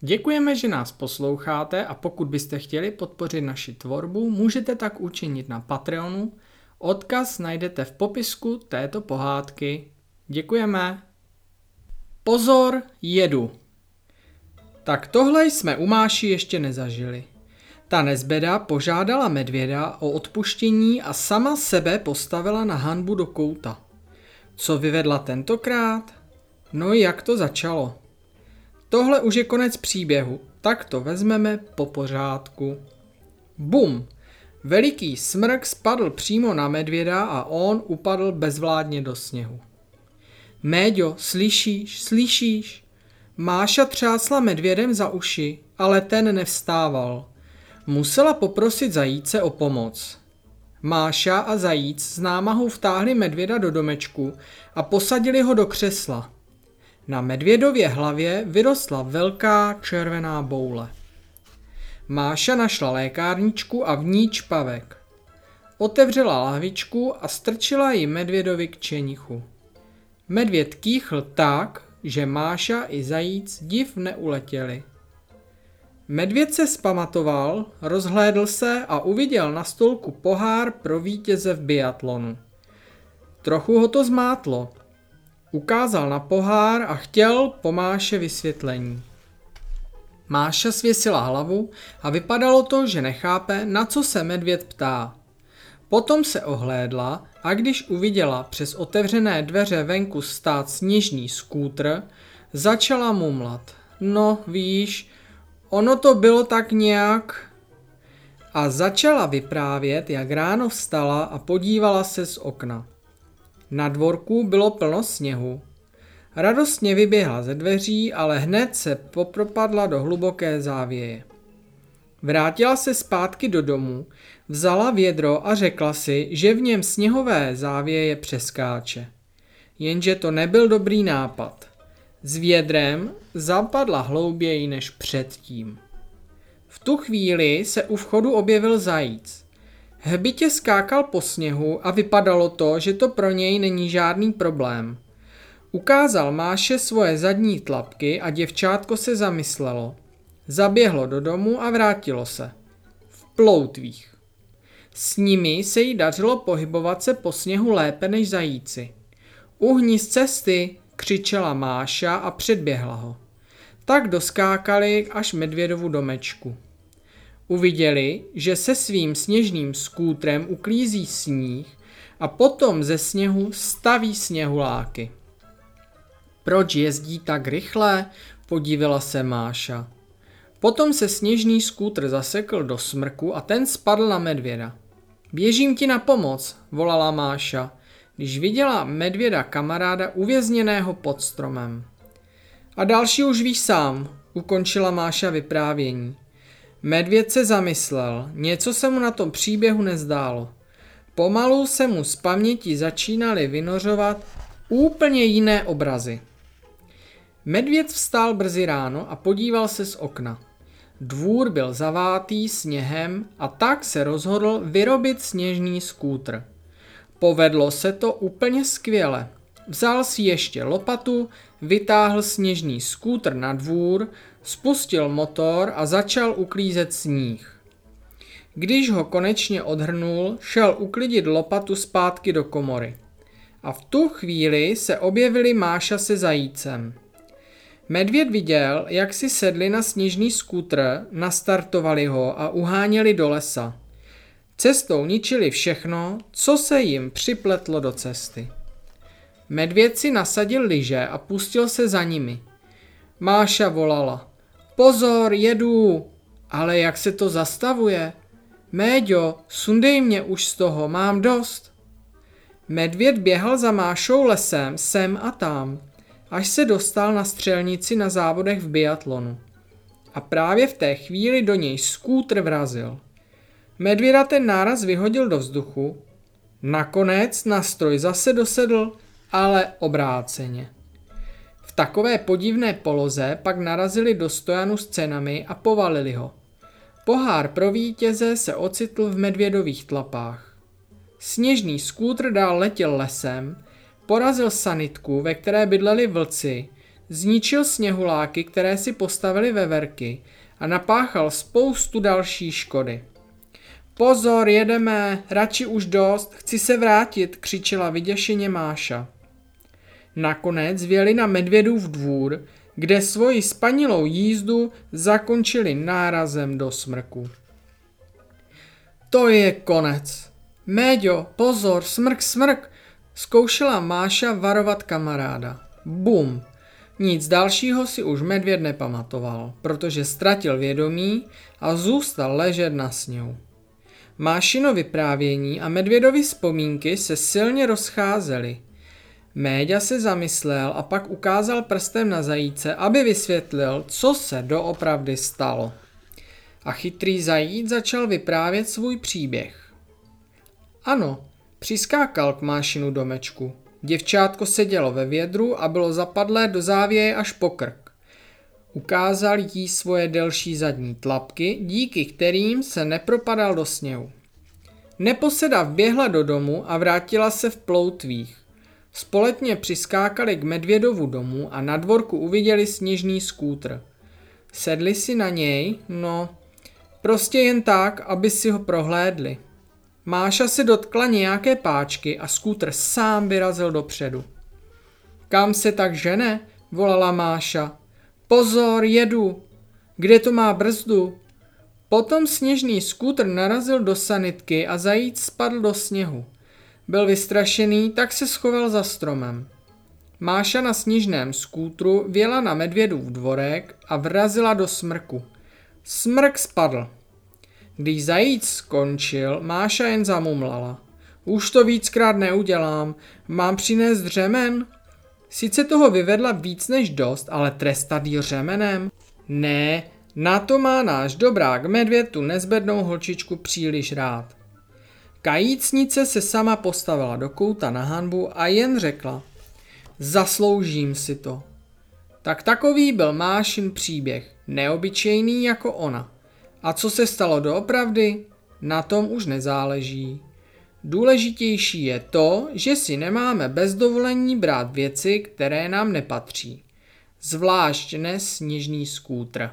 Děkujeme, že nás posloucháte a pokud byste chtěli podpořit naši tvorbu, můžete tak učinit na Patreonu. Odkaz najdete v popisku této pohádky. Děkujeme. Pozor, jedu. Tak tohle jsme u Máši ještě nezažili. Ta nezbeda požádala medvěda o odpuštění a sama sebe postavila na hanbu do kouta. Co vyvedla tentokrát? No jak to začalo? Tohle už je konec příběhu, tak to vezmeme po pořádku. Bum! Veliký smrk spadl přímo na medvěda a on upadl bezvládně do sněhu. Méďo, slyšíš, slyšíš? Máša třásla medvědem za uši, ale ten nevstával. Musela poprosit zajíce o pomoc. Máša a zajíc s námahou vtáhli medvěda do domečku a posadili ho do křesla. Na medvědově hlavě vyrostla velká červená boule. Máša našla lékárničku a v ní čpavek. Otevřela lahvičku a strčila ji medvědovi k čenichu. Medvěd kýchl tak, že Máša i zajíc div neuletěli. Medvěd se spamatoval, rozhlédl se a uviděl na stolku pohár pro vítěze v biatlonu. Trochu ho to zmátlo. Ukázal na pohár a chtěl po Máše vysvětlení. Máša svěsila hlavu a vypadalo to, že nechápe, na co se medvěd ptá. Potom se ohlédla a když uviděla přes otevřené dveře venku stát sněžný skútr, začala mumlat. No, víš, ono to bylo tak nějak... A začala vyprávět, jak ráno vstala a podívala se z okna. Na dvorku bylo plno sněhu. Radostně vyběhla ze dveří, ale hned se popropadla do hluboké závěje. Vrátila se zpátky do domu, vzala vědro a řekla si, že v něm sněhové závěje přeskáče. Jenže to nebyl dobrý nápad. S vědrem zapadla hlouběji než předtím. V tu chvíli se u vchodu objevil zajíc. Hbitě skákal po sněhu a vypadalo to, že to pro něj není žádný problém. Ukázal Máše svoje zadní tlapky a děvčátko se zamyslelo. Zaběhlo do domu a vrátilo se. V ploutvích. S nimi se jí dařilo pohybovat se po sněhu lépe než zajíci. Uhni z cesty, křičela Máša a předběhla ho. Tak doskákali až medvědovu domečku. Uviděli, že se svým sněžným skútrem uklízí sníh a potom ze sněhu staví sněhuláky. Proč jezdí tak rychle? Podívila se Máša. Potom se sněžný skútr zasekl do smrku a ten spadl na medvěda. Běžím ti na pomoc, volala Máša, když viděla medvěda kamaráda uvězněného pod stromem. A další už víš sám, ukončila Máša vyprávění. Medvěd se zamyslel, něco se mu na tom příběhu nezdálo. Pomalu se mu z paměti začínaly vynořovat úplně jiné obrazy. Medvěd vstál brzy ráno a podíval se z okna. Dvůr byl zavátý sněhem a tak se rozhodl vyrobit sněžný skútr. Povedlo se to úplně skvěle. Vzal si ještě lopatu, vytáhl sněžný skútr na dvůr, spustil motor a začal uklízet sníh. Když ho konečně odhrnul, šel uklidit lopatu zpátky do komory. A v tu chvíli se objevili Máša se zajícem. Medvěd viděl, jak si sedli na sněžný skútr, nastartovali ho a uháněli do lesa. Cestou ničili všechno, co se jim připletlo do cesty. Medvěd si nasadil lyže a pustil se za nimi. Máša volala. Pozor, jedu! Ale jak se to zastavuje? Méďo, sundej mě už z toho, mám dost. Medvěd běhal za Mášou lesem, sem a tam, až se dostal na střelnici na závodech v biatlonu. A právě v té chvíli do něj skútr vrazil. Medvěda ten náraz vyhodil do vzduchu, nakonec na stroj zase dosedl, ale obráceně. Takové podivné poloze pak narazili do stojanu s cenami a povalili ho. Pohár pro vítěze se ocitl v medvědových tlapách. Sněžný skútr dál letěl lesem, porazil sanitku, ve které bydleli vlci, zničil sněhuláky, které si postavili veverky a napáchal spoustu další škody. Pozor, jedeme, radši už dost, chci se vrátit, křičela vyděšeně Máša. Nakonec vjeli na Medvědův dvůr, kde svoji spanilou jízdu zakončili nárazem do smrku. To je konec. Méďo, pozor, smrk, smrk, zkoušela Máša varovat kamaráda. Bum. Nic dalšího si už medvěd nepamatoval, protože ztratil vědomí a zůstal ležet na sněhu. Mášino vyprávění a medvědovi vzpomínky se silně rozcházely. Méďa se zamyslel a pak ukázal prstem na zajíce, aby vysvětlil, co se doopravdy stalo. A chytrý zajíc začal vyprávět svůj příběh. Ano, přiskákal k mášinu domečku. Děvčátko sedělo ve vědru a bylo zapadlé do závěje až po krk. Ukázal jí svoje delší zadní tlapky, díky kterým se nepropadal do sněhu. Neposeda vběhla do domu a vrátila se v ploutvích. Společně přiskákali k Medvědovu domu a na dvorku uviděli sněžný skútr. Sedli si na něj, no, prostě jen tak, aby si ho prohlédli. Máša se dotkla nějaké páčky a skútr sám vyrazil dopředu. Kam se tak žene? volala Máša. Pozor, jedu. Kde to má brzdu? Potom sněžný skútr narazil do sanitky a zajíc spadl do sněhu. Byl vystrašený, tak se schoval za stromem. Máša na sněžném skútru věla na medvědův dvorek a vrazila do smrku. Smrk spadl. Když zajíc skončil, Máša jen zamumlala. Už to víckrát neudělám, mám přinést řemen? Sice toho vyvedla víc než dost, ale trestat jí řemenem? Ne, na to má náš dobrák medvěd tu nezbednou holčičku příliš rád. Kajícnice se sama postavila do kouta na hanbu a jen řekla, zasloužím si to. Tak takový byl Mášin příběh, neobyčejný jako ona. A co se stalo doopravdy? Na tom už nezáleží. Důležitější je to, že si nemáme bez dovolení brát věci, které nám nepatří. Zvlášť ne sněžný skútr.